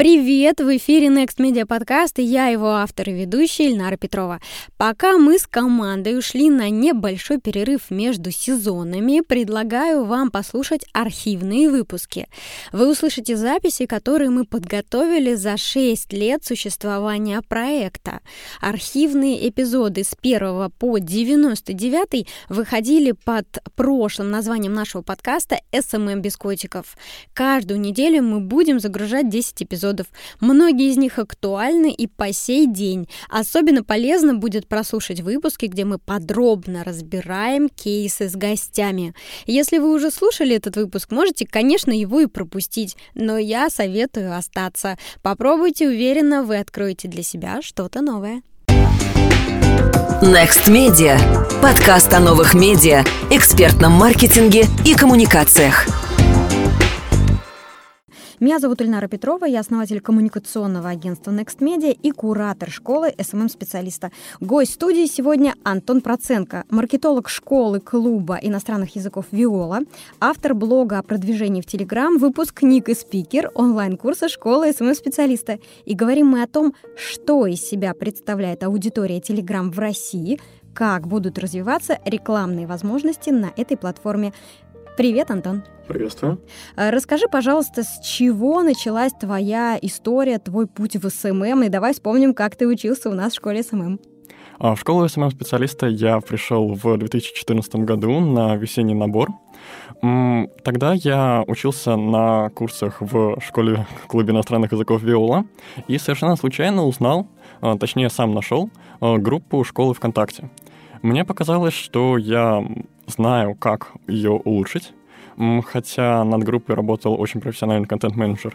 Привет! В эфире Next Media Podcast и я его автор и ведущая Ильнара Петрова. Пока мы с командой ушли на небольшой перерыв между сезонами, предлагаю вам послушать архивные выпуски. Вы услышите записи, которые мы подготовили за 6 лет существования проекта. Архивные эпизоды с 1 по 99 выходили под прошлым названием нашего подкаста «SMM без котиков». Каждую неделю мы будем загружать 10 эпизодов эпизодов. Многие из них актуальны и по сей день. Особенно полезно будет прослушать выпуски, где мы подробно разбираем кейсы с гостями. Если вы уже слушали этот выпуск, можете, конечно, его и пропустить, но я советую остаться. Попробуйте, уверенно вы откроете для себя что-то новое. Next Media. Подкаст о новых медиа, экспертном маркетинге и коммуникациях. Меня зовут Ильнара Петрова, я основатель коммуникационного агентства Next Media и куратор школы SMM-специалиста. Гость студии сегодня Антон Проценко, маркетолог школы клуба иностранных языков Виола, автор блога о продвижении в Телеграм, выпускник и спикер онлайн-курса школы SMM-специалиста. И говорим мы о том, что из себя представляет аудитория Телеграм в России, как будут развиваться рекламные возможности на этой платформе. Привет, Антон. Приветствую. Э, расскажи, пожалуйста, с чего началась твоя история, твой путь в SMM, и давай вспомним, как ты учился у нас в школе SMM. А, в школу SMM-специалиста я пришел в 2014 году на весенний набор. Тогда я учился на курсах в школе клубе иностранных языков Виола и совершенно случайно узнал, а, точнее сам нашел, а, группу школы ВКонтакте. Мне показалось, что я знаю, как ее улучшить, хотя над группой работал очень профессиональный контент-менеджер.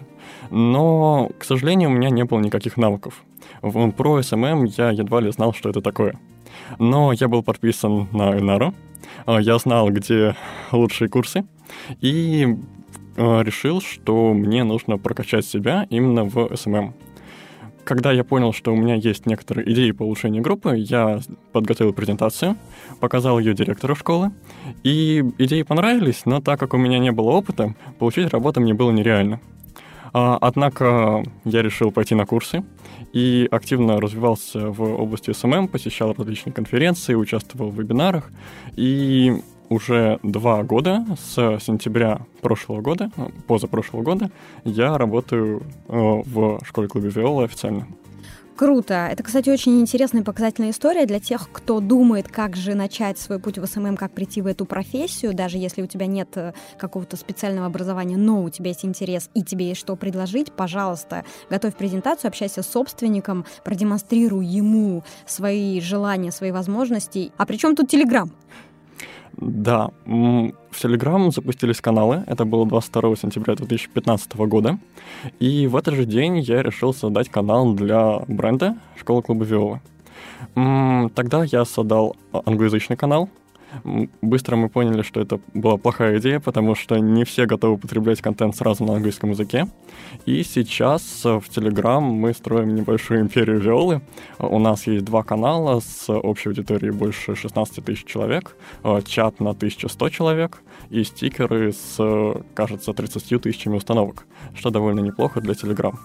Но, к сожалению, у меня не было никаких навыков. В, про SMM я едва ли знал, что это такое. Но я был подписан на Эльнару, я знал, где лучшие курсы, и а, решил, что мне нужно прокачать себя именно в SMM. Когда я понял, что у меня есть некоторые идеи по улучшению группы, я подготовил презентацию, показал ее директору школы, и идеи понравились, но так как у меня не было опыта, получить работу мне было нереально. А, однако я решил пойти на курсы и активно развивался в области SMM, посещал различные конференции, участвовал в вебинарах, и уже два года, с сентября прошлого года, э, позапрошлого года, я работаю э, в школе-клубе Виола официально. Круто. Это, кстати, очень интересная и показательная история для тех, кто думает, как же начать свой путь в SMM, как прийти в эту профессию, даже если у тебя нет э, какого-то специального образования, но у тебя есть интерес и тебе есть что предложить, пожалуйста, готовь презентацию, общайся с собственником, продемонстрируй ему свои желания, свои возможности. А при чем тут Телеграм? Да, в Telegram запустились каналы, это было 22 сентября 2015 года, и в этот же день я решил создать канал для бренда школы клуба Виола. Тогда я создал англоязычный канал, Быстро мы поняли, что это была плохая идея, потому что не все готовы потреблять контент сразу на английском языке. И сейчас в Telegram мы строим небольшую империю Виолы. У нас есть два канала с общей аудиторией больше 16 тысяч человек, э, чат на 1100 человек и стикеры с, кажется, 30 тысячами установок, что довольно неплохо для Telegram.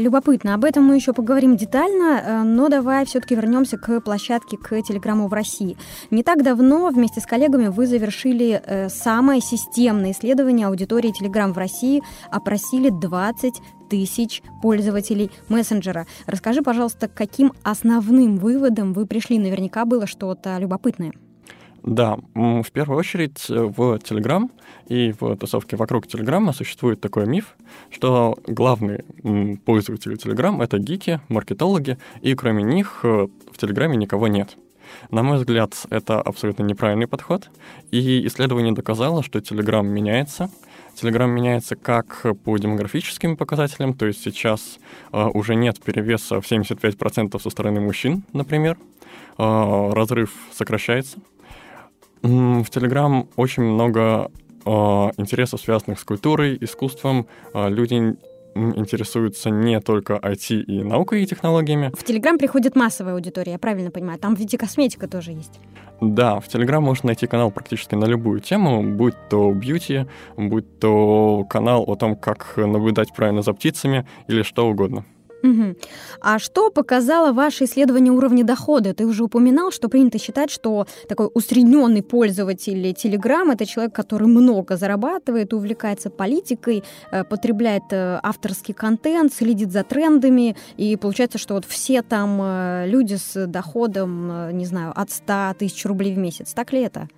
Любопытно. Об этом мы еще поговорим детально, э, но давай все-таки вернемся к площадке, к Телеграмму в России. Не так давно вместе с коллегами вы завершили э, самое системное исследование аудитории Телеграм в России, опросили 20 тысяч пользователей мессенджера. Расскажи, пожалуйста, каким основным выводам вы пришли? Наверняка было что-то любопытное. Да, в первую очередь э, в Telegram и в тусовке вокруг Телеграма существует такой миф, что главные пользователи Telegram — это гики, маркетологи, и кроме них э, в Телеграме никого нет. На мой взгляд, это абсолютно неправильный подход, и исследование доказало, что Telegram меняется. Telegram меняется как по демографическим показателям, то есть сейчас э, уже нет перевеса в 75% со стороны мужчин, например, э, разрыв сокращается, в Telegram очень много э, интересов, связанных с культурой, искусством. Э, люди интересуются не только IT и наукой и технологиями. В Телеграм приходит массовая аудитория, я правильно понимаю? Там ведь и косметика тоже есть. Да, в Телеграм можно найти канал практически на любую тему, будь то бьюти, будь то канал о том, как наблюдать правильно за птицами или что угодно. Угу. А что показало ваше исследование уровня дохода? Ты уже упоминал, что принято считать, что такой усредненный пользователь Telegram это человек, который много зарабатывает, увлекается политикой, э, потребляет э, авторский контент, следит за трендами, и получается, что вот все там э, люди с доходом, не знаю, от 100 тысяч рублей в месяц. Так ли это?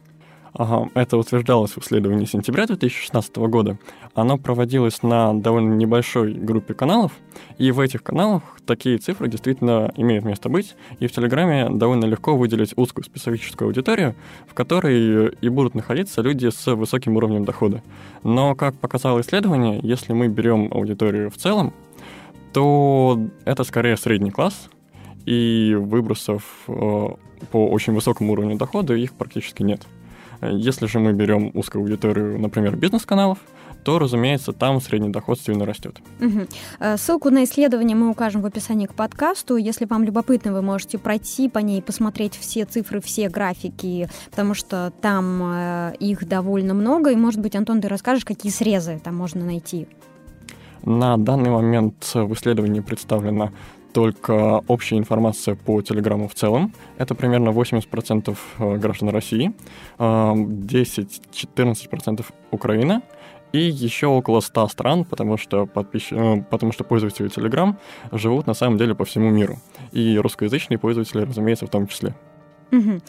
Это утверждалось в исследовании сентября 2016 года. Оно проводилось на довольно небольшой группе каналов, и в этих каналах такие цифры действительно имеют место быть, и в Телеграме довольно легко выделить узкую специфическую аудиторию, в которой и будут находиться люди с высоким уровнем дохода. Но, как показало исследование, если мы берем аудиторию в целом, то это скорее средний класс, и выбросов э, по очень высокому уровню дохода их практически нет. Если же мы берем узкую аудиторию, например, бизнес-каналов, то, разумеется, там средний доход сильно растет. Угу. Ссылку на исследование мы укажем в описании к подкасту. Если вам любопытно, вы можете пройти по ней, посмотреть все цифры, все графики, потому что там э, их довольно много. И, может быть, Антон, ты расскажешь, какие срезы там можно найти? На данный момент в исследовании представлено только общая информация по Телеграму в целом. Это примерно 80% э, граждан России, 10-14% э, Украина и еще около 100 стран, потому что, подпис... Э, потому что пользователи Telegram живут на самом деле по всему миру. И русскоязычные пользователи, разумеется, в том числе. Угу.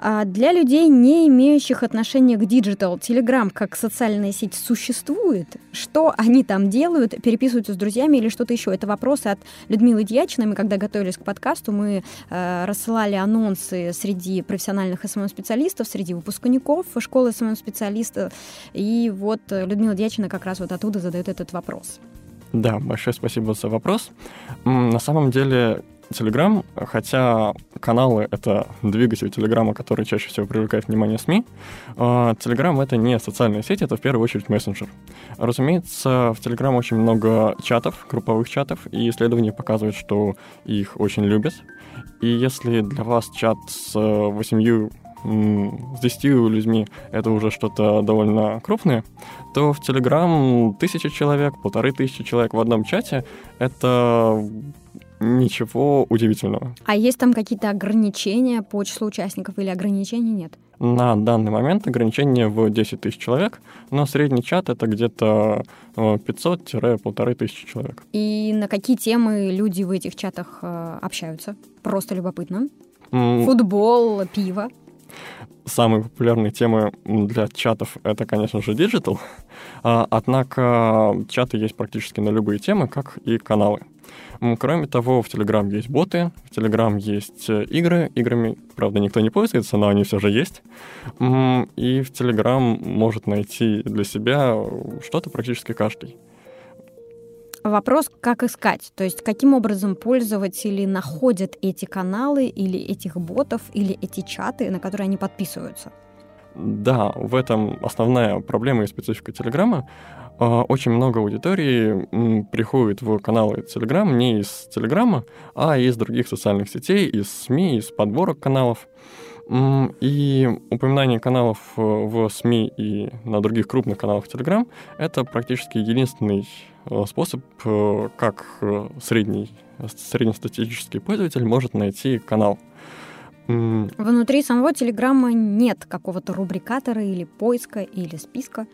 А для людей, не имеющих отношения к диджитал, Telegram как социальная сеть существует? Что они там делают? Переписываются с друзьями или что-то еще? Это вопросы от Людмилы Дьячиной. Мы, когда готовились к подкасту, мы э, рассылали анонсы среди профессиональных СММ-специалистов, среди выпускников школы СММ-специалистов. И вот Людмила Дьячина как раз вот оттуда задает этот вопрос. Да, большое спасибо за вопрос. На самом деле Telegram, хотя каналы — это двигатель Телеграма, который чаще всего привлекает внимание СМИ, Telegram — это не социальная сеть, это в первую очередь мессенджер. Разумеется, в Telegram очень много чатов, групповых чатов, и исследования показывают, что их очень любят. И если для вас чат с восемью с 10 людьми это уже что-то довольно крупное, то в Telegram тысяча человек, полторы тысячи человек в одном чате — это ничего удивительного. А есть там какие-то ограничения по числу участников или ограничений нет? На данный момент ограничение в 10 тысяч человек, но средний чат это где-то 500-1500 тысяч человек. И на какие темы люди в этих чатах э, общаются? Просто любопытно. Футбол, пиво. Самые популярные темы для чатов это, конечно же, диджитал. А, однако чаты есть практически на любые темы, как и каналы. Кроме того, в Telegram есть боты, в Telegram есть э, игры. Играми, правда, никто не пользуется, но они все же есть. И в Telegram может найти для себя что-то практически каждый. Вопрос, как искать, то есть каким образом пользователи находят эти каналы или этих ботов, или эти чаты, на которые они подписываются? Да, в этом основная проблема и специфика Телеграма. А, очень много аудитории приходит в каналы Telegram не из Телеграма, а из других социальных сетей, из СМИ, из подборок каналов. И упоминание каналов э, в СМИ и на других крупных каналах Telegram — это практически единственный э, способ, э, как средний, среднестатистический пользователь может найти канал. Внутри самого Телеграма нет какого-то рубрикатора или поиска или списка?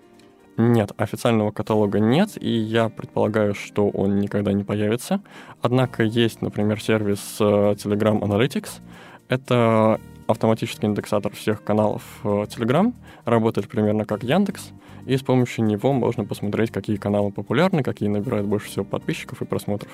Нет, официального каталога нет, и я предполагаю, что он никогда не появится. Однако есть, например, сервис э, Telegram Analytics. Это автоматический индексатор всех каналов э, Telegram, работает примерно как Яндекс, и с помощью него можно посмотреть, какие каналы популярны, какие набирают больше всего подписчиков и просмотров.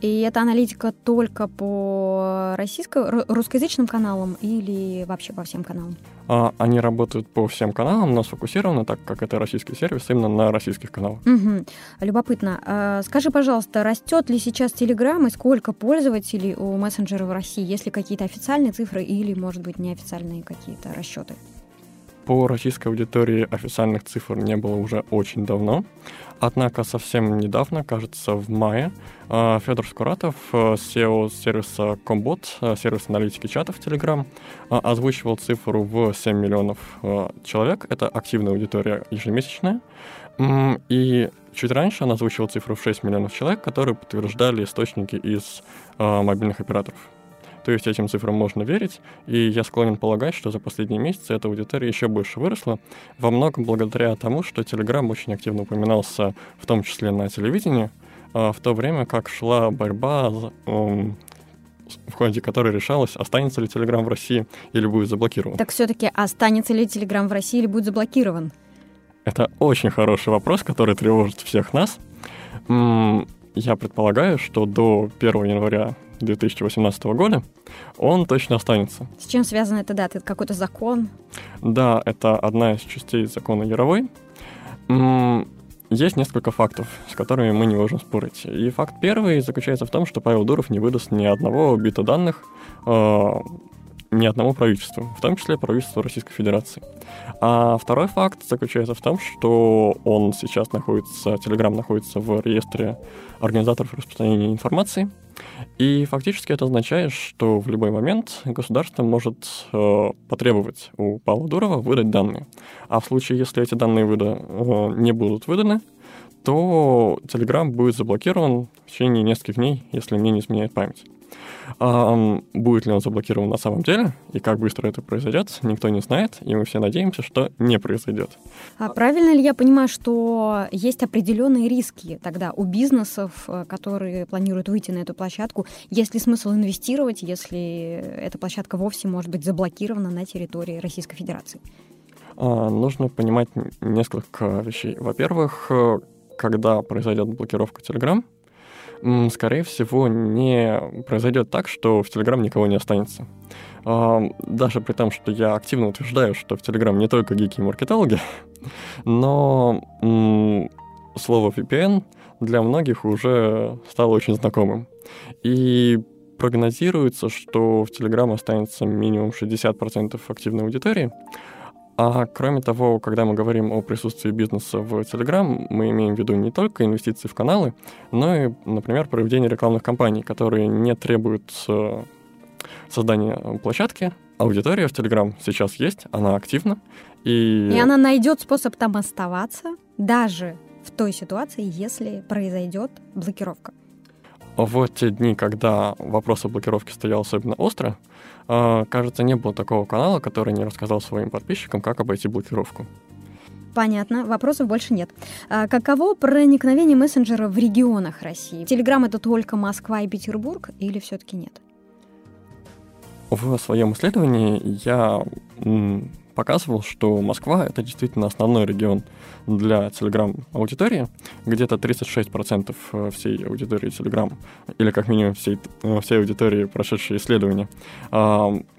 И эта аналитика только по российско русскоязычным каналам или вообще по всем каналам? А, они работают по всем каналам, но сфокусированы, так как это российский сервис, именно на российских каналах. Угу. Любопытно. А, скажи, пожалуйста, растет ли сейчас Telegram и сколько пользователей у мессенджера в России? Есть ли какие-то официальные цифры или, может быть, неофициальные какие-то расчеты? По российской аудитории официальных цифр не было уже очень давно. Однако совсем недавно, кажется, в мае, э, Федор Скуратов, SEO сервиса Комбот, сервис аналитики чатов Telegram, озвучивал цифру в 7 миллионов человек. Это активная аудитория ежемесячная. И чуть раньше он озвучивал цифру в 6 миллионов человек, которые подтверждали источники из мобильных операторов. То есть этим цифрам можно верить, и я склонен полагать, что за последние месяцы эта аудитория еще больше выросла, во многом благодаря тому, что Telegram очень активно упоминался, в том числе на телевидении, а, в то время как шла борьба в ходе которой решалось, останется ли Telegram в России или будет заблокирован. Так все-таки останется ли Telegram в России или будет заблокирован? Это очень хороший вопрос, который тревожит всех нас. Я предполагаю, что до 1 января 2018 года, он точно останется. С чем связана эта дата? Это какой-то закон? Да, это одна из частей закона Яровой. Есть несколько фактов, с которыми мы не можем спорить. И факт первый заключается в том, что Павел Дуров не выдаст ни одного бита данных э, ни одному правительству, в том числе правительству Российской Федерации. А второй факт заключается в том, что он сейчас находится, Telegram находится в реестре организаторов распространения информации, и фактически это означает, что в любой момент государство может э, потребовать у Павла Дурова выдать данные. А в случае, если эти данные выда, э, не будут выданы, то Telegram будет заблокирован в течение нескольких дней, если мне не изменяет память. А, будет ли он заблокирован на самом деле и как быстро это произойдет, никто не знает, и мы все надеемся, что не произойдет. А правильно ли я понимаю, что есть определенные риски тогда у бизнесов, э, которые планируют выйти на эту площадку? Есть ли смысл инвестировать, если эта площадка вовсе может быть заблокирована на территории Российской Федерации? А, нужно понимать несколько вещей. Во-первых, э, когда произойдет блокировка Telegram, скорее всего, не произойдет так, что в Telegram никого не останется. Даже при том, что я активно утверждаю, что в Telegram не только гики и маркетологи, но слово VPN для многих уже стало очень знакомым. И прогнозируется, что в Telegram останется минимум 60% активной аудитории, а кроме того, когда мы говорим о присутствии бизнеса в Telegram, мы имеем в виду не только инвестиции в каналы, но и, например, проведение рекламных кампаний, которые не требуют э, создания площадки. Аудитория в Telegram сейчас есть, она активна. И, и она найдет способ там оставаться, даже в той ситуации, если произойдет блокировка. В те дни, когда вопрос о блокировке стоял особенно остро, а, кажется, не было такого канала, который не рассказал своим подписчикам, как обойти блокировку. Понятно, вопросов больше нет. А каково проникновение мессенджера в регионах России? Телеграм это только Москва и Петербург или все-таки нет? В своем исследовании я показывал, что Москва — это действительно основной регион для Telegram-аудитории. Где-то 36% э, всей аудитории Telegram, или как минимум всей, э, всей аудитории, прошедшей исследования,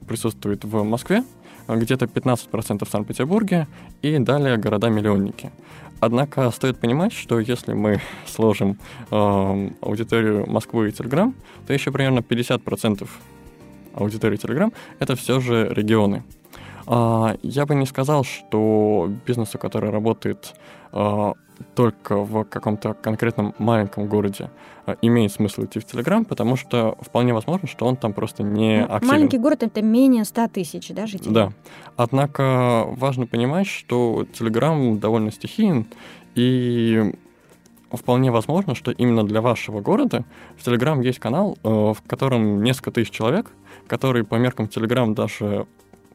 присутствует в Москве, где-то 15% в Санкт-Петербурге и далее города-миллионники. Однако стоит понимать, что если мы сложим э, аудиторию Москвы и Telegram, то еще примерно 50% аудитории Telegram это все же регионы. А, я бы не сказал, что бизнесу, который работает а, только в каком-то конкретном маленьком городе а, имеет смысл идти в Телеграм, потому что вполне возможно, что он там просто не активен. Маленький город — это менее 100 тысяч, да, жителей? Да. Однако важно понимать, что Телеграм довольно стихиен, и вполне возможно, что именно для вашего города в Телеграм есть канал, э, в котором несколько тысяч человек, который по меркам Телеграм даже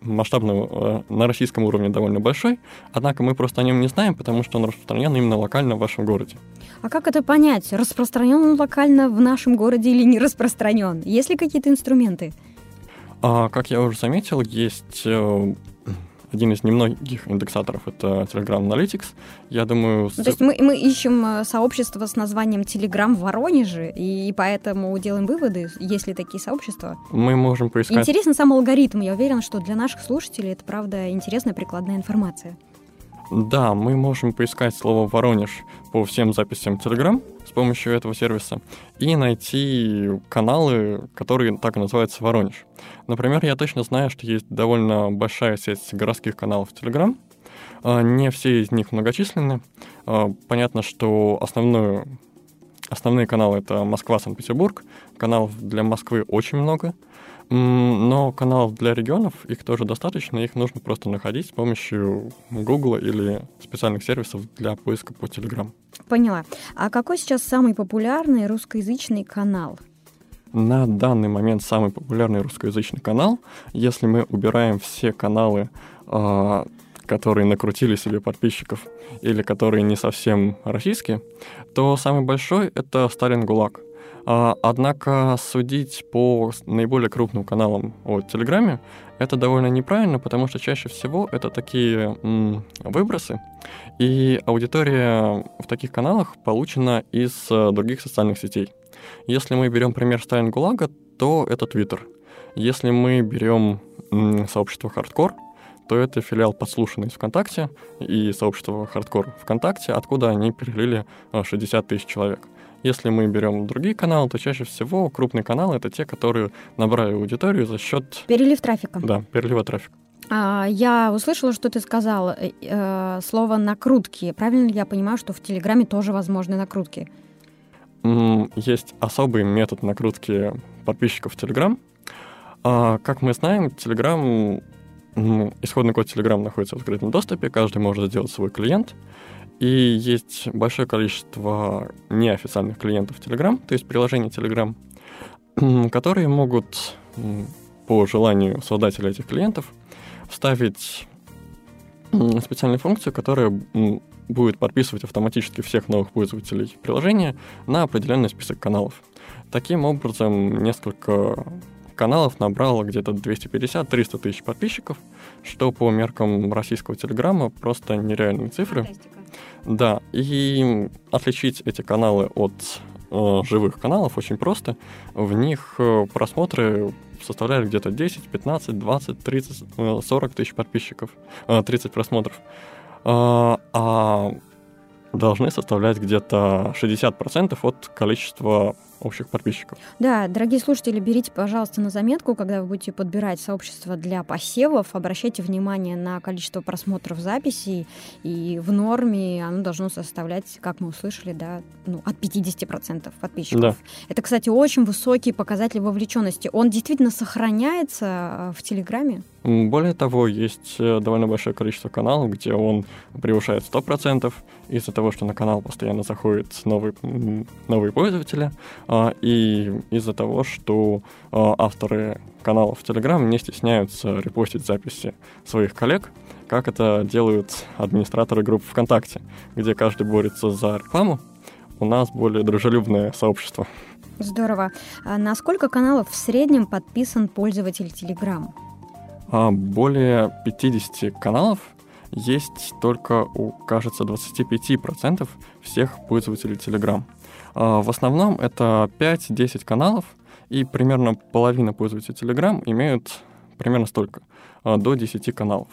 масштабного э, на российском уровне довольно большой, однако мы просто о нем не знаем, потому что он распространен именно локально в вашем городе. А как это понять? Распространен он локально в нашем городе или не распространен? Есть ли какие-то инструменты? А, как я уже заметил, есть э, один из немногих индексаторов — это Telegram Analytics. Я думаю... Ну, то есть мы, мы ищем э, сообщество с названием Telegram в Воронеже, и поэтому делаем выводы, есть ли такие сообщества? Мы можем поискать... Интересен сам алгоритм. Я уверена, что для наших слушателей это, правда, интересная прикладная информация. Да, мы можем поискать слово «Воронеж» по всем записям Telegram с помощью этого сервиса и найти каналы, которые так и называются «Воронеж». Например, я точно знаю, что есть довольно большая сеть городских каналов Telegram. А, не все из них многочисленны. А, понятно, что основную, основные каналы — это Москва, Санкт-Петербург. Каналов для Москвы очень много — но каналов для регионов, их тоже достаточно, их нужно просто находить с помощью Google или специальных сервисов для поиска по Telegram. Поняла. А какой сейчас самый популярный русскоязычный канал? На данный момент самый популярный русскоязычный канал, если мы убираем все каналы, а, которые накрутили себе подписчиков или которые не совсем российские, то самый большой — это Сталин ГУЛАГ. А, однако судить по наиболее крупным каналам о Телеграме это довольно неправильно, потому что чаще всего это такие м, выбросы, и аудитория в таких каналах получена из а, других социальных сетей. Если мы берем пример Сталин ГУЛАГа, то это Твиттер. Если мы берем м, сообщество Хардкор, то это филиал подслушанный из ВКонтакте и сообщество Хардкор ВКонтакте, откуда они перелили 60 тысяч человек. Если мы берем другие каналы, то чаще всего крупные каналы это те, которые набрали аудиторию за счет... Перелив трафика. Да, перелива трафика. А, я услышала, что ты сказал э, э, слово накрутки. Правильно ли я понимаю, что в Телеграме тоже возможны накрутки? Есть особый метод накрутки подписчиков в Телеграм. А, как мы знаем, Телеграм, исходный код Телеграм находится в открытом доступе, каждый может сделать свой клиент. И есть большое количество неофициальных клиентов Telegram, то есть приложений Telegram, которые могут по желанию создателя этих клиентов вставить специальную функцию, которая будет подписывать автоматически всех новых пользователей приложения на определенный список каналов. Таким образом, несколько каналов набрало где-то 250-300 тысяч подписчиков, что по меркам российского телеграмма просто нереальные цифры. Фантастика. Да, и отличить эти каналы от э, живых каналов очень просто. В них э, просмотры составляют где-то 10, 15, 20, 30, 40 тысяч подписчиков, э, 30 просмотров. Э, а должны составлять где-то 60% от количества общих подписчиков. Да, дорогие слушатели, берите, пожалуйста, на заметку, когда вы будете подбирать сообщество для посевов, обращайте внимание на количество просмотров записей, и в норме оно должно составлять, как мы услышали, да, ну, от 50% подписчиков. Да. Это, кстати, очень высокий показатель вовлеченности. Он действительно сохраняется э, в Телеграме? Более того, есть э, довольно большое количество каналов, где он превышает 100% из-за того, что на канал постоянно заходят новые, новые пользователи, а, и из-за того, что а, авторы каналов в Telegram не стесняются репостить записи своих коллег, как это делают администраторы групп ВКонтакте, где каждый борется за рекламу. У нас более дружелюбное сообщество. Здорово. А на сколько каналов в среднем подписан пользователь Telegram? А более 50 каналов есть только у, кажется, 25% всех пользователей Telegram. А, в основном это 5-10 каналов, и примерно половина пользователей Telegram имеют примерно столько, а, до 10 каналов.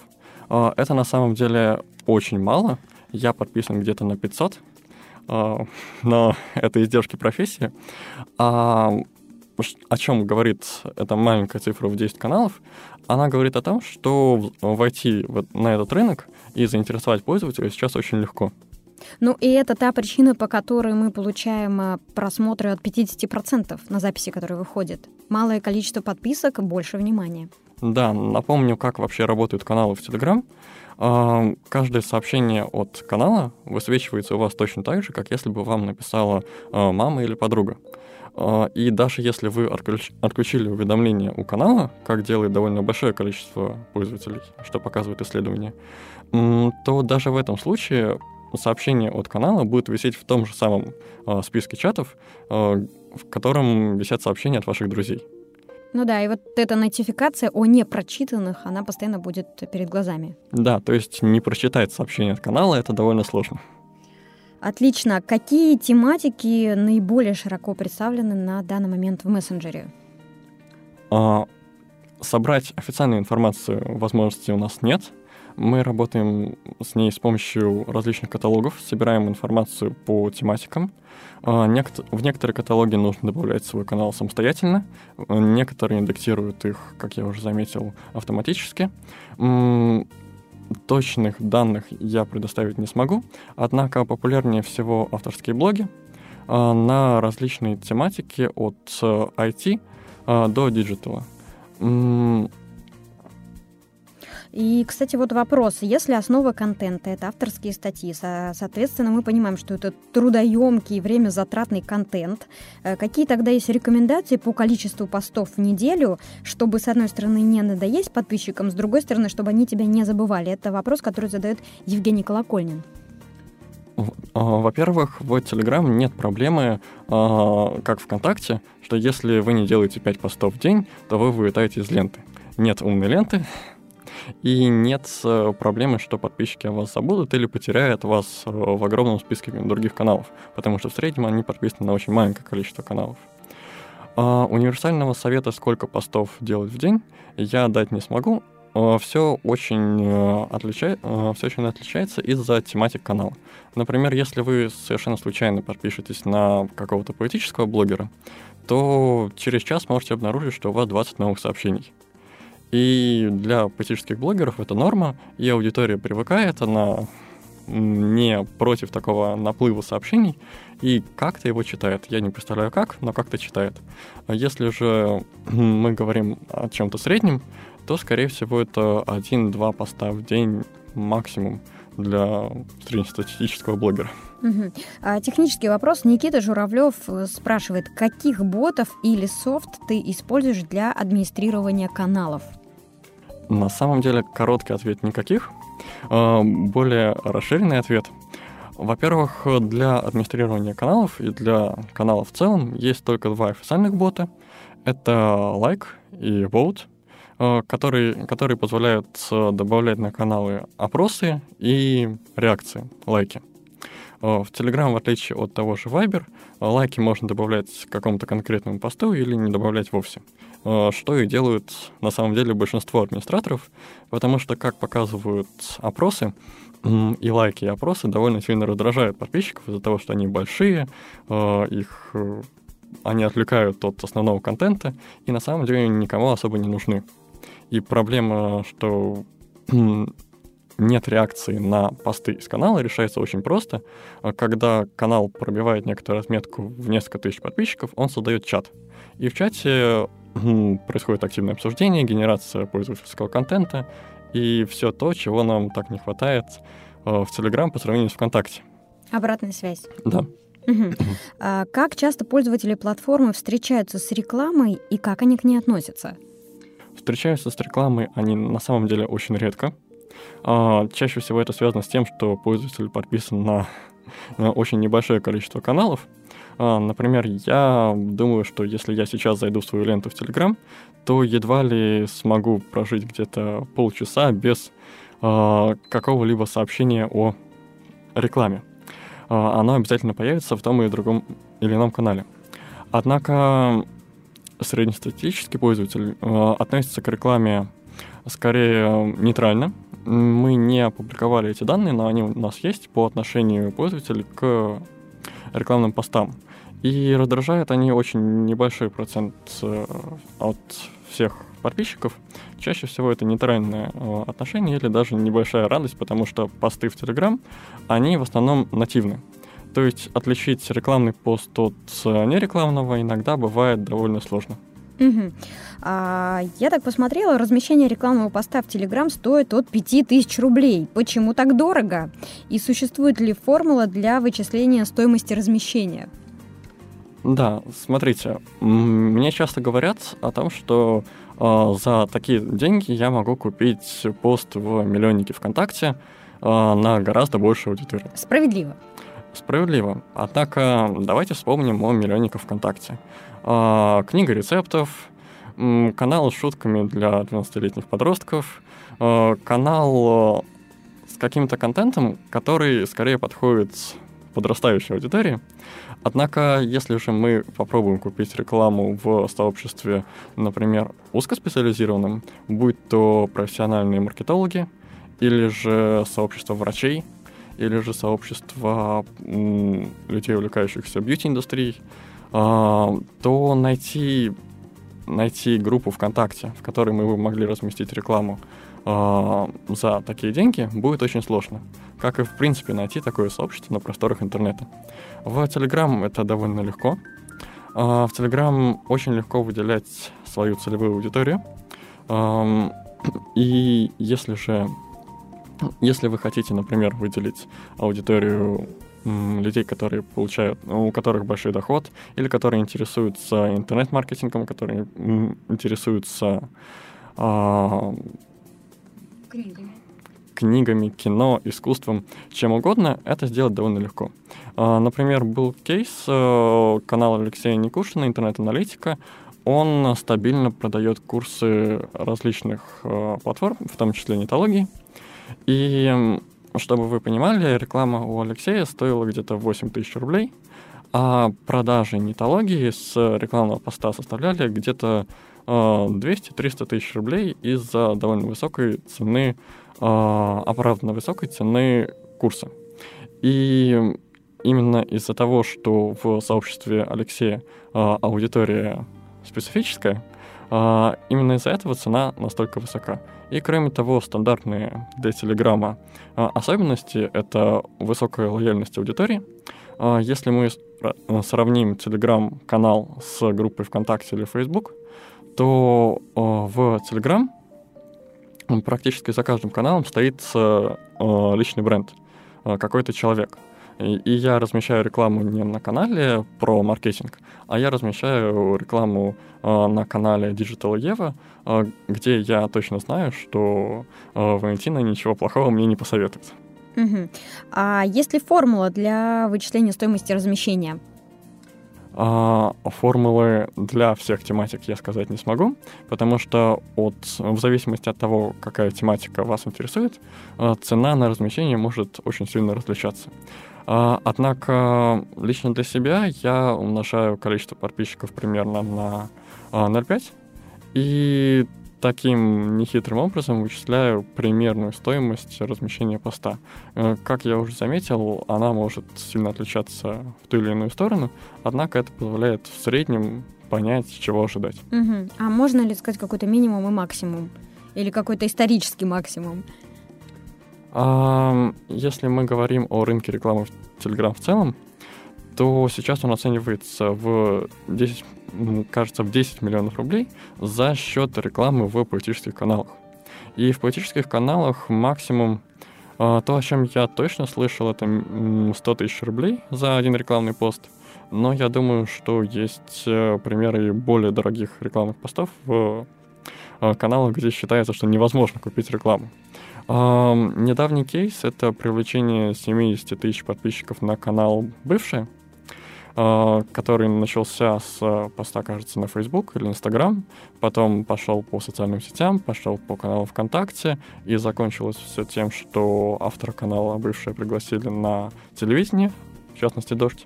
Это на самом деле очень мало. Я подписан где-то на 500, но это издержки профессии. О чем говорит эта маленькая цифра в 10 каналов? Она говорит о том, что войти на этот рынок и заинтересовать пользователя сейчас очень легко. Ну и это та причина, по которой мы получаем э, просмотры от 50% на записи, которые выходят. Малое количество подписок, больше внимания. Да, напомню, как вообще работают каналы в Telegram. А, каждое сообщение от канала высвечивается у вас точно так же, как если бы вам написала а, мама или подруга. А, и даже если вы отключили уведомления у канала, как делает довольно большое количество пользователей, что показывает исследование, то даже в этом случае сообщение от канала будет висеть в том же самом э, списке чатов, э, в котором висят сообщения от ваших друзей. Ну да, и вот эта нотификация о непрочитанных, она постоянно будет перед глазами. Да, то есть не прочитать сообщение от канала, это довольно сложно. Отлично. Какие тематики наиболее широко представлены на данный момент в мессенджере? А, собрать официальную информацию возможности у нас нет, Мы работаем с ней с помощью различных каталогов, собираем информацию по тематикам. В некоторые каталоги нужно добавлять свой канал самостоятельно, некоторые индексируют их, как я уже заметил, автоматически точных данных я предоставить не смогу, однако популярнее всего авторские блоги э, на различные тематики от IT э, до диджитала. И, кстати, вот вопрос. Если основа контента — это авторские статьи, соответственно, мы понимаем, что это трудоемкий, время затратный контент. Э, какие тогда есть рекомендации по количеству постов в неделю, чтобы, с одной стороны, не надоесть подписчикам, с другой стороны, чтобы они тебя не забывали? Это вопрос, который задает Евгений Колокольнин. А, во-первых, в Telegram нет проблемы, а, как ВКонтакте, что если вы не делаете 5 постов в день, то вы вылетаете из ленты. Нет умной ленты, и нет э, проблемы, что подписчики о вас забудут или потеряют вас э, в огромном списке других каналов, потому что в среднем они подписаны на очень маленькое количество каналов. А универсального совета, сколько постов делать в день, я дать не смогу. Э, все очень, отличает, все очень отличается из-за тематик канала. Например, если вы совершенно случайно подпишетесь на какого-то политического блогера, то через час можете обнаружить, что у вас 20 новых сообщений. И для политических блогеров это норма, и аудитория привыкает, она не против такого наплыва сообщений и как-то его читает. Я не представляю как, но как-то читает. А если же мы говорим о чем-то среднем, то, скорее всего, это один-два поста в день максимум для среднестатистического блогера. Угу. А, технический вопрос. Никита Журавлев э, спрашивает, каких ботов или софт ты используешь для администрирования каналов? На самом деле короткий ответ никаких. А, более расширенный ответ. Во-первых, для администрирования каналов и для каналов в целом есть только два официальных бота. Это Like и Vote, а, которые, которые позволяют добавлять на каналы опросы и реакции, лайки. А, в Telegram, в отличие от того же Viber, лайки можно добавлять к какому-то конкретному посту или не добавлять вовсе. Э, что и делают на самом деле большинство администраторов, потому что, как показывают опросы, и лайки, и опросы довольно сильно раздражают подписчиков из-за того, что они большие, э, их э, они отвлекают от основного контента и на самом деле никому особо не нужны. И проблема, что нет реакции на посты из канала, решается очень просто. Когда канал пробивает некоторую отметку в несколько тысяч подписчиков, он создает чат. И в чате происходит активное обсуждение, генерация пользовательского контента и все то, чего нам так не хватает э, в Telegram по сравнению с ВКонтакте. Обратная связь. Да. Угу. А как часто пользователи платформы встречаются с рекламой и как они к ней относятся? Встречаются с рекламой они на самом деле очень редко. А, чаще всего это связано с тем, что пользователь подписан на, на очень небольшое количество каналов, а, например, я думаю, что если я сейчас зайду в свою ленту в Telegram, то едва ли смогу прожить где-то полчаса без э, какого-либо сообщения о рекламе. Э, оно обязательно появится в том или другом или ином канале. Однако среднестатистический пользователь э, относится к рекламе скорее нейтрально. Мы не опубликовали эти данные, но они у нас есть по отношению пользователей к рекламным постам. И раздражают они очень небольшой процент э, от всех подписчиков. Чаще всего это нейтральное э, отношение или даже небольшая радость, потому что посты в Telegram, они в основном нативны. То есть отличить рекламный пост от э, нерекламного иногда бывает довольно сложно. Угу. А, я так посмотрела, размещение рекламного поста в Telegram стоит от 5000 рублей. Почему так дорого? И существует ли формула для вычисления стоимости размещения? Да, смотрите, мне часто говорят о том, что э, за такие деньги я могу купить пост в миллионнике ВКонтакте э, на гораздо большую аудиторию. Справедливо. Справедливо. Однако давайте вспомним о миллионниках ВКонтакте. Э, книга рецептов, э, канал с шутками для 12-летних подростков, э, канал с каким-то контентом, который скорее подходит подрастающей аудитории. Однако, если же мы попробуем купить рекламу в сообществе, например, узкоспециализированном, будь то профессиональные маркетологи или же сообщество врачей, или же сообщество людей, увлекающихся бьюти-индустрией, а, то найти, найти группу ВКонтакте, в которой мы бы могли разместить рекламу а, за такие деньги, будет очень сложно. Как и, в принципе, найти такое сообщество на просторах интернета. В Telegram это довольно легко. А, в Telegram очень легко выделять свою целевую аудиторию. И если же если вы хотите, например, выделить аудиторию людей, которые получают, у которых большой доход, или которые интересуются интернет-маркетингом, которые интересуются а, книгами. книгами, кино, искусством, чем угодно, это сделать довольно легко. А, например, был кейс э, канала Алексея Никушина, интернет-аналитика. Он стабильно продает курсы различных э, платформ, в том числе нетологии. И чтобы вы понимали, реклама у Алексея стоила где-то 8 тысяч рублей, а продажи нетологии с рекламного поста составляли где-то 200-300 э, тысяч рублей из-за довольно высокой цены, э, оправданно высокой цены курса. И именно из-за того, что в сообществе Алексея э, аудитория специфическая, именно из-за этого цена настолько высока. И кроме того, стандартные для Телеграма а, особенности — это высокая лояльность аудитории. А, если мы а, сравним Телеграм-канал с группой ВКонтакте или Facebook, то в Телеграм практически за каждым каналом стоит личный бренд, какой-то человек — и я размещаю рекламу не на канале про маркетинг, а я размещаю рекламу э, на канале Digital Eva, э, где я точно знаю, что э, Валентина ничего плохого мне не посоветует. Угу. А есть ли формула для вычисления стоимости размещения? А, формулы для всех тематик я сказать не смогу, потому что от, в зависимости от того, какая тематика вас интересует, цена на размещение может очень сильно различаться. А, однако лично для себя я умножаю количество подписчиков примерно на 0,5 а, и таким нехитрым образом вычисляю примерную стоимость размещения поста. Э, как я уже заметил, она может сильно отличаться в ту или иную сторону, однако это позволяет в среднем понять, чего ожидать. Угу. А можно ли сказать какой-то минимум и максимум? Или какой-то исторический максимум? Если мы говорим о рынке рекламы в Telegram в целом, то сейчас он оценивается в 10, кажется, в 10 миллионов рублей за счет рекламы в политических каналах. И в политических каналах максимум а, то, о чем я точно слышал, это 100 тысяч рублей за один рекламный пост. Но я думаю, что есть э, примеры более дорогих рекламных постов в э, каналах, где считается, что невозможно купить рекламу. Недавний кейс — это привлечение 70 тысяч подписчиков на канал «Бывший», а, который начался с поста, кажется, на Facebook или Instagram, потом пошел по социальным сетям, пошел по каналу ВКонтакте, и закончилось все тем, что автора канала бывшие пригласили на телевидение, в частности, «Дождь».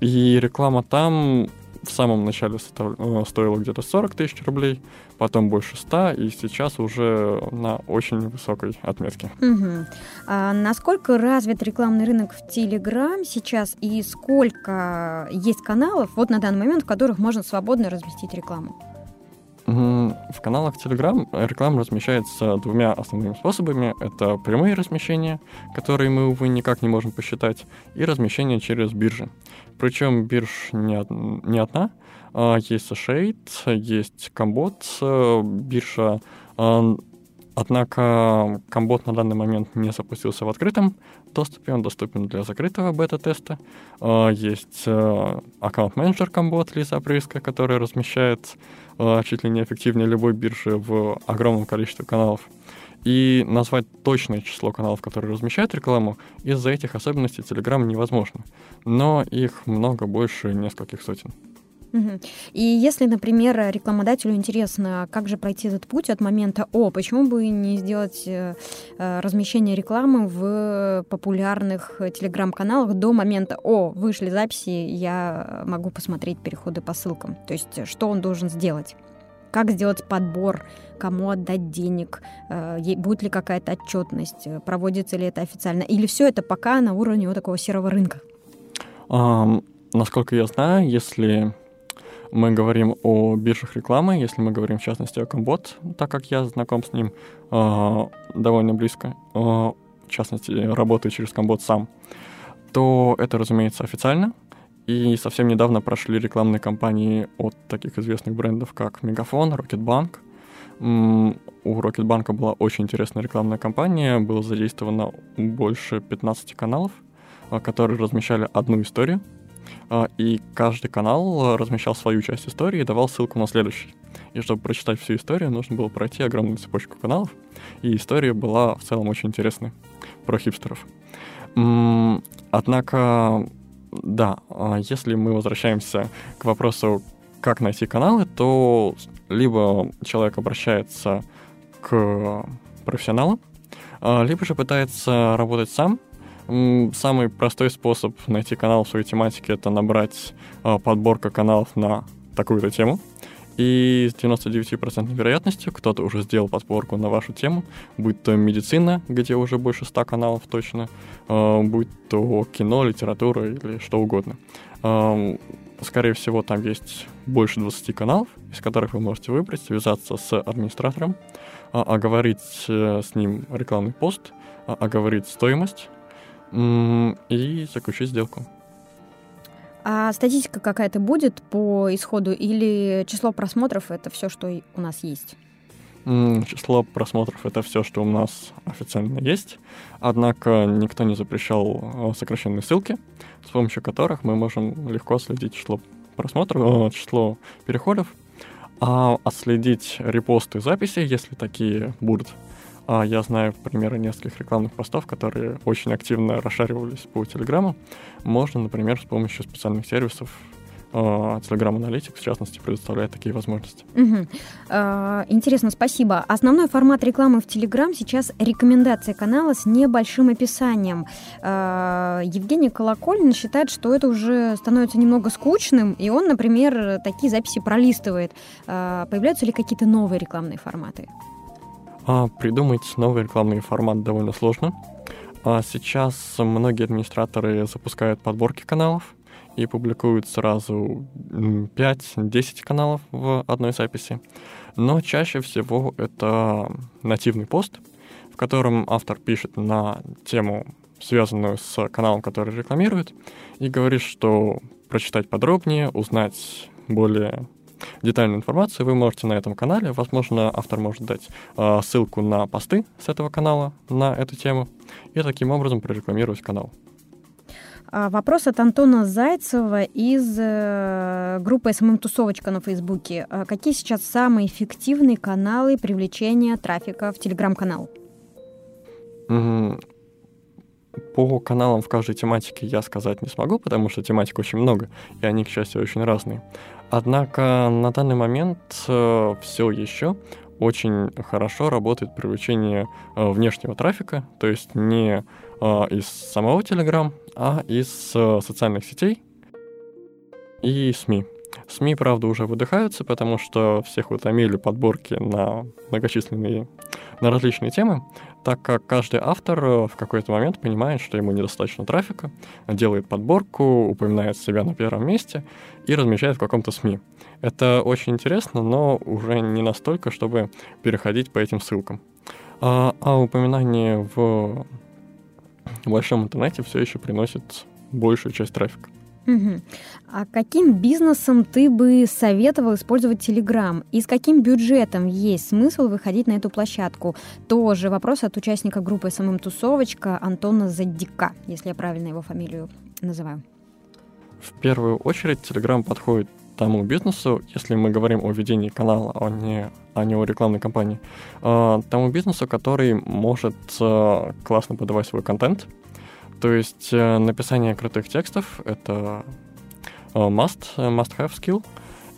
И реклама там в самом начале э, стоило где-то 40 тысяч рублей, потом больше 100, и сейчас уже на очень высокой отметке. Угу. А насколько развит рекламный рынок в Телеграм сейчас и сколько есть каналов вот на данный момент, в которых можно свободно разместить рекламу? В каналах Telegram реклама размещается двумя основными способами. Это прямые размещения, которые мы, увы, никак не можем посчитать, и размещение через биржи. Причем бирж не, не одна. А, есть Shade, есть Комбот, э, биржа а, Однако Комбот на данный момент не запустился в открытом доступе, он доступен для закрытого бета-теста. А, есть э, аккаунт-менеджер Комбот Лиза Прыска, который размещает э, чуть ли не эффективнее любой биржи в огромном количестве каналов. И назвать точное число каналов, которые размещают рекламу, из-за этих особенностей Telegram невозможно. Но их много больше нескольких сотен. И если, например, рекламодателю интересно, как же пройти этот путь от момента «О», почему бы не сделать э, э, размещение рекламы в популярных телеграм-каналах до момента «О, вышли записи, я могу посмотреть переходы по ссылкам». То есть что он должен сделать? как сделать подбор, кому отдать денег, э, будет ли какая-то отчетность, проводится ли это официально, или все это пока на уровне вот такого серого рынка? Um, насколько я знаю, если мы говорим о биржах рекламы, если мы говорим в частности о Combot, так как я знаком с ним э, довольно близко, э, в частности, работаю через Combot сам, то это, разумеется, официально. И совсем недавно прошли рекламные кампании от таких известных брендов, как Мегафон, Рокетбанк. У Рокетбанка была очень интересная рекламная кампания, было задействовано больше 15 каналов, а, которые размещали одну историю, и каждый канал размещал свою часть истории и давал ссылку на следующий. И чтобы прочитать всю историю, нужно было пройти огромную цепочку каналов, и история была в целом очень интересной про хипстеров. Однако, да, а если мы возвращаемся к вопросу, как найти каналы, то либо человек обращается к профессионалам, а, либо же пытается работать сам. Самый простой способ найти канал в своей тематике — это набрать а, подборка каналов на такую-то тему — и с 99% вероятностью кто-то уже сделал подборку на вашу тему, будь то медицина, где уже больше 100 каналов точно, э, будь то кино, литература или что угодно. Э, скорее всего, там есть больше 20 каналов, из которых вы можете выбрать, связаться с администратором, оговорить э, с ним рекламный пост, оговорить стоимость и заключить сделку. А статистика какая-то будет по исходу или число просмотров это все, что у нас есть? Число просмотров это все, что у нас официально есть. Однако никто не запрещал э, сокращенные ссылки, с помощью которых мы можем легко следить число просмотров, э, число переходов, а отследить репосты записи, если такие будут, я знаю примеры нескольких рекламных постов, которые очень активно расшаривались по Телеграму. Можно, например, с помощью специальных сервисов а, Telegram Analytics, в частности, предоставляет такие возможности. Угу. Интересно, спасибо. Основной формат рекламы в Telegram сейчас рекомендация канала с небольшим описанием. А, Евгений Колокольный считает, что это уже становится немного скучным, и он, например, такие записи пролистывает. Появляются ли какие-то новые рекламные форматы? А придумать новый рекламный формат довольно сложно. А сейчас многие администраторы запускают подборки каналов и публикуют сразу 5-10 каналов в одной записи. Но чаще всего это нативный пост, в котором автор пишет на тему, связанную с каналом, который рекламирует, и говорит, что прочитать подробнее, узнать более детальную информацию вы можете на этом канале. Возможно, автор может дать э, ссылку на посты с этого канала на эту тему и таким образом прорекламировать канал. А, вопрос от Антона Зайцева из э, группы SMM Тусовочка на Facebook-е. А какие сейчас самые эффективные каналы привлечения трафика в Telegram-канал? По каналам в каждой тематике я сказать не смогу, потому что тематик очень много, и они, к счастью, очень разные. Однако на данный момент э, все еще очень хорошо работает привлечение э, внешнего трафика, то есть не э, из самого Telegram, а из э, социальных сетей и СМИ. СМИ, правда, уже выдыхаются, потому что всех утомили подборки на многочисленные, на различные темы, так как каждый автор э, в какой-то момент понимает, что ему недостаточно трафика, делает подборку, упоминает себя на первом месте и размещает в каком-то СМИ. Это очень интересно, но уже не настолько, чтобы переходить по этим ссылкам. А, а упоминание в большом интернете все еще приносит большую часть трафика. Угу. А каким бизнесом ты бы советовал использовать Telegram? И с каким бюджетом есть смысл выходить на эту площадку? Тоже вопрос от участника группы «SMM Тусовочка» Антона Задика, если я правильно его фамилию называю. В первую очередь Telegram подходит тому бизнесу, если мы говорим о ведении канала, а не, а не о рекламной кампании, э, тому бизнесу, который может э, классно подавать свой контент, то есть э, написание крутых текстов — это э, must, э, must-have skill,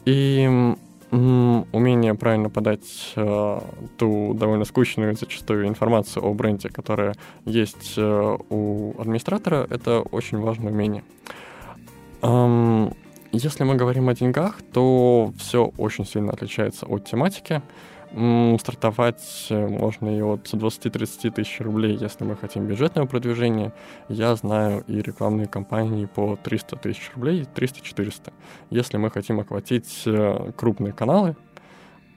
и умение правильно подать ту довольно скучную зачастую информацию о бренде, которая есть у администратора, это очень важное умение. Эм, Если мы говорим о деньгах, то все очень сильно отличается от тематики. Стартовать э, можно и от 20-30 тысяч рублей, если мы хотим бюджетного продвижения. Я знаю и рекламные кампании по 300 тысяч рублей, 300-400, если мы хотим охватить э, крупные каналы.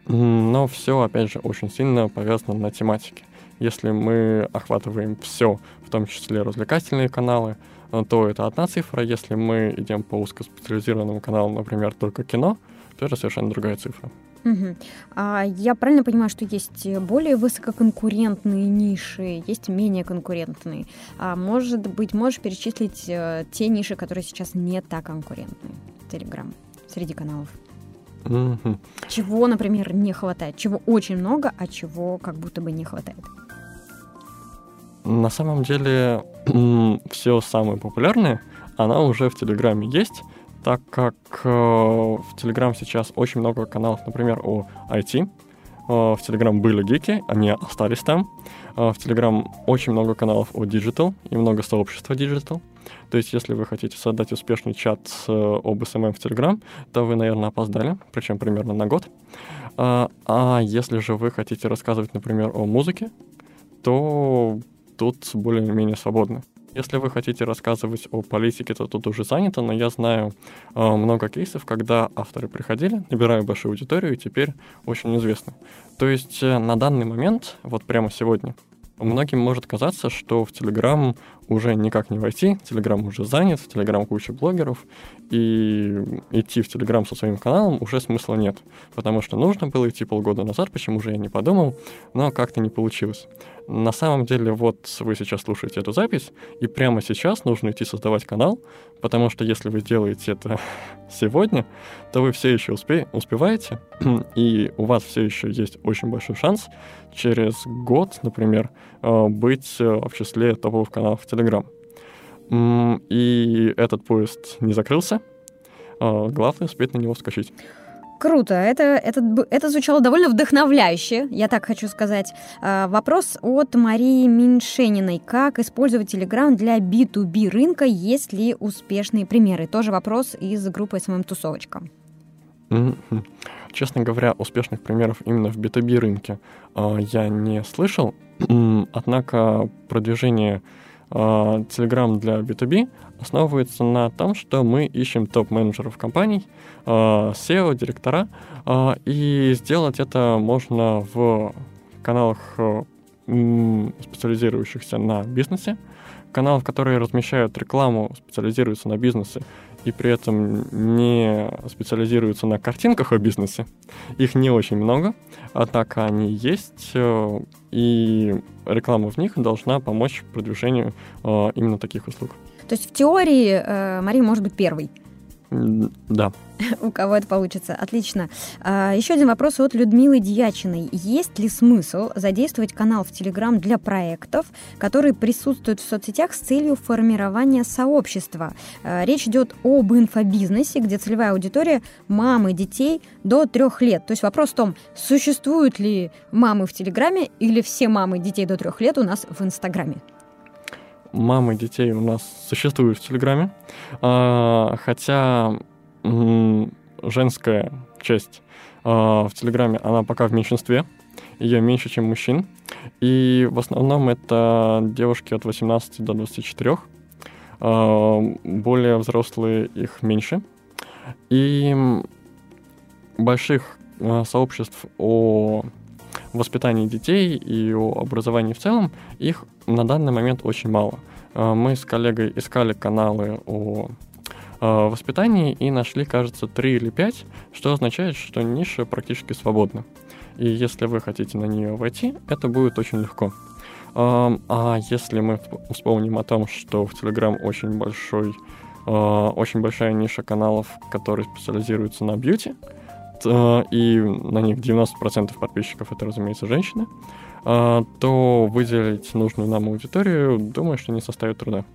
Но все, опять же, очень сильно повязано на тематике. Если мы охватываем все, в том числе развлекательные каналы, э, то это одна цифра. Если мы идем по узкоспециализированному каналу, например, только кино, то это совершенно другая цифра. Угу. А я правильно понимаю, что есть более высококонкурентные ниши, есть менее конкурентные. А может быть, можешь перечислить э, те ниши, которые сейчас не так конкурентны? Телеграм среди каналов. Угу. Чего, например, не хватает? Чего очень много, а чего как будто бы не хватает? На самом деле, все самое популярное, она уже в Телеграме есть так как э, в Telegram сейчас очень много каналов, например, о IT. Э, в Telegram были гики, они остались там. Э, в Telegram очень много каналов о Digital и много сообщества Digital. То есть, если вы хотите создать успешный чат э, об SMM в Telegram, то вы, наверное, опоздали, причем примерно на год. А, а если же вы хотите рассказывать, например, о музыке, то тут более-менее свободно. Если вы хотите рассказывать о политике, то тут уже занято, но я знаю э, много кейсов, когда авторы приходили, набирая большую аудиторию, и теперь очень известны. То есть э, на данный момент, вот прямо сегодня, Многим может казаться, что в Телеграм уже никак не войти, Телеграм уже занят, в Телеграм куча блогеров, и идти в Телеграм со своим каналом уже смысла нет, потому что нужно было идти полгода назад, почему же я не подумал, но как-то не получилось. На самом деле, вот вы сейчас слушаете эту запись, и прямо сейчас нужно идти создавать канал, потому что если вы делаете это сегодня, то вы все еще успе- успеваете, и у вас все еще есть очень большой шанс через год, например, э, быть э, в числе топовых каналов в Telegram. И этот поезд не закрылся. Э, главное успеть на него вскочить. Круто, это, это, это звучало довольно вдохновляюще, я так хочу сказать. Вопрос от Марии Миншениной. Как использовать Telegram для B2B рынка, есть ли успешные примеры? Тоже вопрос из группы SMM «Тусовочка». Mm-hmm. Честно говоря, успешных примеров именно в B2B рынке э, я не слышал, однако продвижение Telegram для B2B основывается на том, что мы ищем топ-менеджеров компаний, э, SEO, директора, э, и сделать это можно в каналах, э, специализирующихся на бизнесе, каналов, которые размещают рекламу, специализируются на бизнесе и при этом не специализируются на картинках о бизнесе. Их не очень много, однако они есть, э, и реклама в них должна помочь продвижению э, именно таких услуг. То есть в теории э, Мария может быть первой? Да. У кого это получится. Отлично. А, еще один вопрос от Людмилы Дьячиной. Есть ли смысл задействовать канал в Телеграм для проектов, которые присутствуют в соцсетях с целью формирования сообщества? А, речь идет об инфобизнесе, где целевая аудитория мамы детей до трех лет. То есть вопрос в том, существуют ли мамы в Телеграме или все мамы детей до трех лет у нас в Инстаграме? Мамы детей у нас существуют в Телеграме, а, хотя женская часть а, в Телеграме, она пока в меньшинстве, ее меньше, чем мужчин, и в основном это девушки от 18 до 24, а, более взрослые их меньше, и больших сообществ о воспитании детей и о образовании в целом, их на данный момент очень мало. А, мы с коллегой искали каналы о а, воспитании и нашли, кажется, три или пять, что означает, что ниша практически свободна. И если вы хотите на нее войти, это будет очень легко. А если мы вспомним о том, что в Telegram очень большой, а, очень большая ниша каналов, которые специализируются на бьюти, Э, и на них 90% подписчиков это, разумеется, женщины, э, то выделить нужную нам аудиторию, думаю, что не составит труда.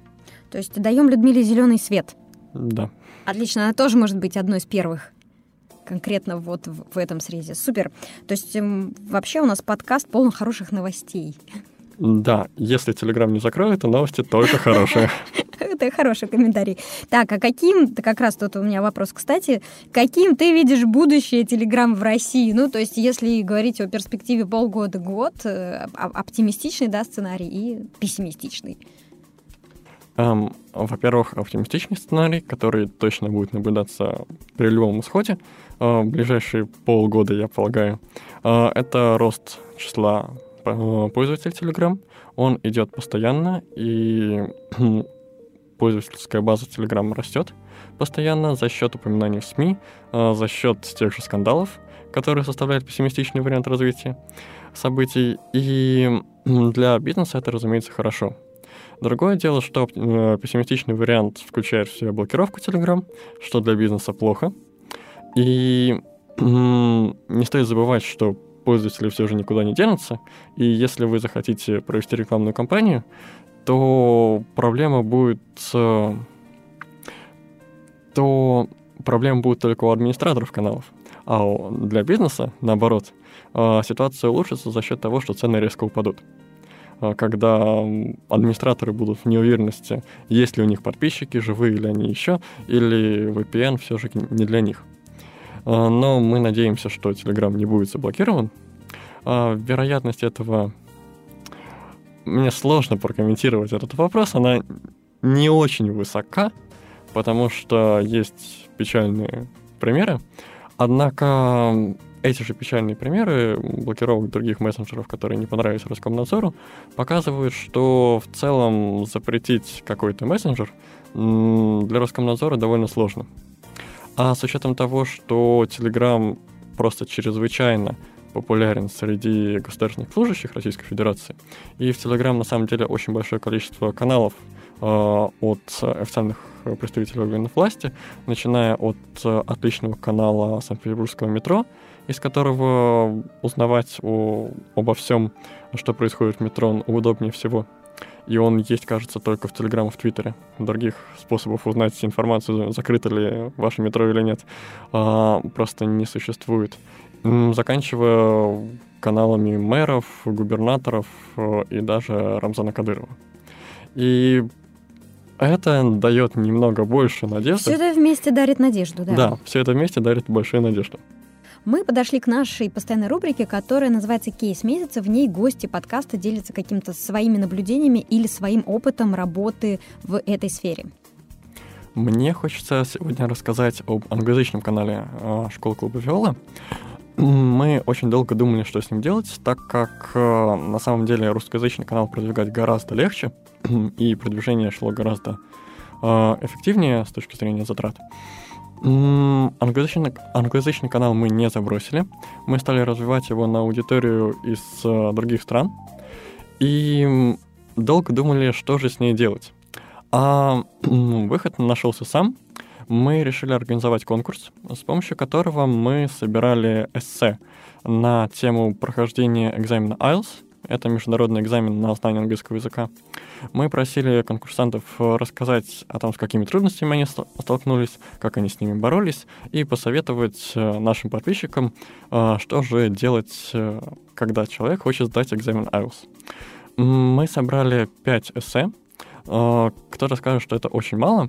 То есть даем Людмиле зеленый свет? Да. Отлично, она тоже может быть одной из первых конкретно вот в этом срезе. Супер. То есть эм, вообще у нас подкаст полон хороших новостей. Да, если Телеграм не закроет, то новости только хорошие. это хороший комментарий. Так, а каким, как раз тут у меня вопрос, кстати, каким ты видишь будущее Telegram в России? Ну, то есть, если говорить о перспективе полгода-год, э, оптимистичный, да, сценарий и пессимистичный. Um, во-первых, оптимистичный сценарий, который точно будет наблюдаться при любом исходе uh, ближайшие полгода, я полагаю, uh, это рост числа пользователей Telegram. Он идет постоянно, и пользовательская база Telegram растет постоянно за счет упоминаний в СМИ, за счет тех же скандалов, которые составляют пессимистичный вариант развития событий. И для бизнеса это, разумеется, хорошо Другое дело, что э, пессимистичный вариант включает в себя блокировку Telegram, что для бизнеса плохо. И не стоит забывать, что пользователи все же никуда не денутся, и если вы захотите провести рекламную кампанию, то проблема будет... Э, то проблема будет только у администраторов каналов. А для бизнеса, наоборот, э, ситуация улучшится за счет того, что цены резко упадут. А, когда администраторы будут в неуверенности, есть ли у них подписчики, живые ли они еще, или VPN все же не для них. А, но мы надеемся, что Telegram не будет заблокирован. Вероятность этого... Мне сложно прокомментировать этот вопрос, она не очень высока, потому что есть печальные примеры. Однако эти же печальные примеры блокировок других мессенджеров, которые не понравились Роскомнадзору, показывают, что в целом запретить какой-то мессенджер для Роскомнадзора довольно сложно. А с учетом того, что Telegram просто чрезвычайно популярен среди государственных служащих Российской Федерации, и в Telegram на самом деле очень большое количество каналов э, от официальных представителей органов власти, начиная от э, отличного канала Санкт-Петербургского метро, из которого узнавать о, обо всем, что происходит в метро, удобнее всего. И он есть, кажется, только в Телеграм и в Твиттере. Других способов узнать информацию, закрыто ли ваше метро или нет, а, просто не существует. Заканчивая каналами мэров, губернаторов э, и даже Рамзана Кадырова. И это дает немного больше надежды. Все это вместе дарит надежду, да? Да, все это вместе дарит большую надежду мы подошли к нашей постоянной рубрике, которая называется «Кейс месяца». В ней гости подкаста делятся какими-то своими наблюдениями или своим опытом работы в этой сфере. Мне хочется сегодня рассказать об англоязычном канале э, школы клуба Виола. Мы очень долго думали, что с ним делать, так как э, на самом деле русскоязычный канал продвигать гораздо легче, и продвижение шло гораздо э, эффективнее с точки зрения затрат. Англоязычный, англоязычный канал мы не забросили. Мы стали развивать его на аудиторию из э, других стран. И долго думали, что же с ней делать. А выход нашелся сам. Мы решили организовать конкурс, с помощью которого мы собирали эссе на тему прохождения экзамена IELTS это международный экзамен на знание английского языка. Мы просили конкурсантов э, рассказать о том, с какими трудностями они столкнулись, как они с ними боролись, и посоветовать э, нашим подписчикам, э, что же делать, когда человек хочет сдать экзамен IELTS. Мы собрали 5 эссе, кто-то скажет, что это очень мало,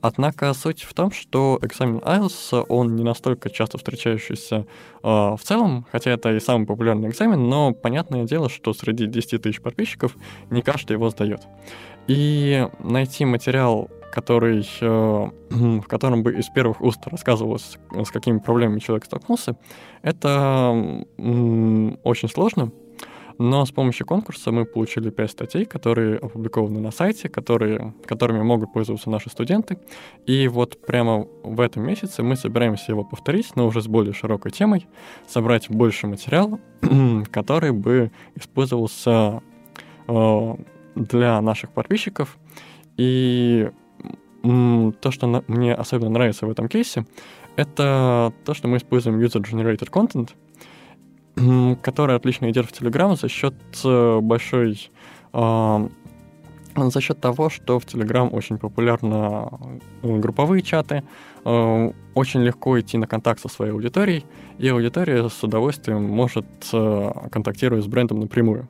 однако суть в том, что экзамен IELTS, он не настолько часто встречающийся в целом, хотя это и самый популярный экзамен, но понятное дело, что среди 10 тысяч подписчиков не каждый его сдает. И найти материал, который, в котором бы из первых уст рассказывалось, с какими проблемами человек столкнулся, это очень сложно, но с помощью конкурса мы получили 5 статей, которые опубликованы на сайте, которые, которыми могут пользоваться наши студенты. И вот прямо в этом месяце мы собираемся его повторить, но уже с более широкой темой, собрать больше материала, который бы использовался э, для наших подписчиков. И то, что мне особенно нравится в этом кейсе, это то, что мы используем user-generated content — который отлично идет в Telegram за счет э, большой э, за счет того, что в Telegram очень популярны э, групповые чаты, э, очень легко идти на контакт со своей аудиторией, и аудитория с удовольствием может контактировать с брендом напрямую.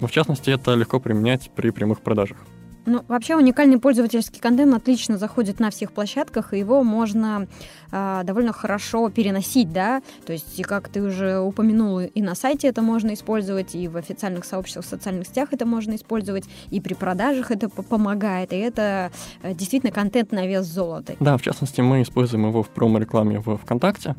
В частности, это легко применять при прямых продажах. Ну, вообще уникальный пользовательский контент отлично заходит на всех площадках, и его можно э, довольно хорошо переносить, да, то есть, как ты уже упомянула, и на сайте это можно использовать, и в официальных сообществах в социальных сетях это можно использовать, и при продажах это помогает, и это э, действительно контент на вес золота. Да, в частности, мы используем его в промо-рекламе в ВКонтакте,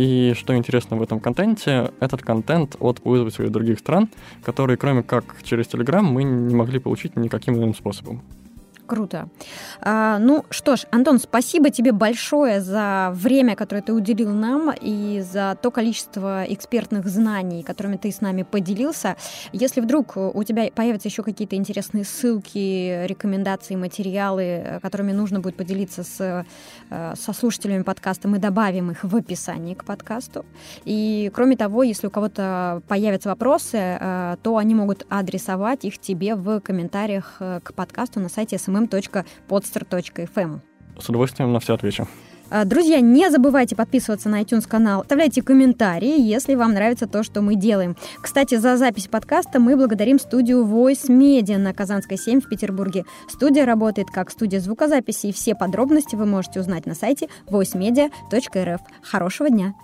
и что интересно в этом контенте, этот контент от пользователей других стран, которые кроме как через Telegram мы не могли получить никаким иным способом. Круто. А, ну что ж, Антон, спасибо тебе большое за время, которое ты уделил нам и за то количество экспертных знаний, которыми ты с нами поделился. Если вдруг у тебя появятся еще какие-то интересные ссылки, рекомендации, материалы, которыми нужно будет поделиться с, э, со слушателями подкаста, мы добавим их в описании к подкасту. И кроме того, если у кого-то появятся вопросы, э, то они могут адресовать их тебе в комментариях э, к подкасту на сайте SMM fm.podster.fm. С удовольствием на все отвечу. А, друзья, не забывайте подписываться на iTunes канал, оставляйте комментарии, если вам нравится то, что мы делаем. Кстати, за запись подкаста мы благодарим студию Voice Media на Казанской 7 в Петербурге. Студия работает как студия звукозаписи, и все подробности вы можете узнать на сайте voicemedia.rf. Хорошего дня!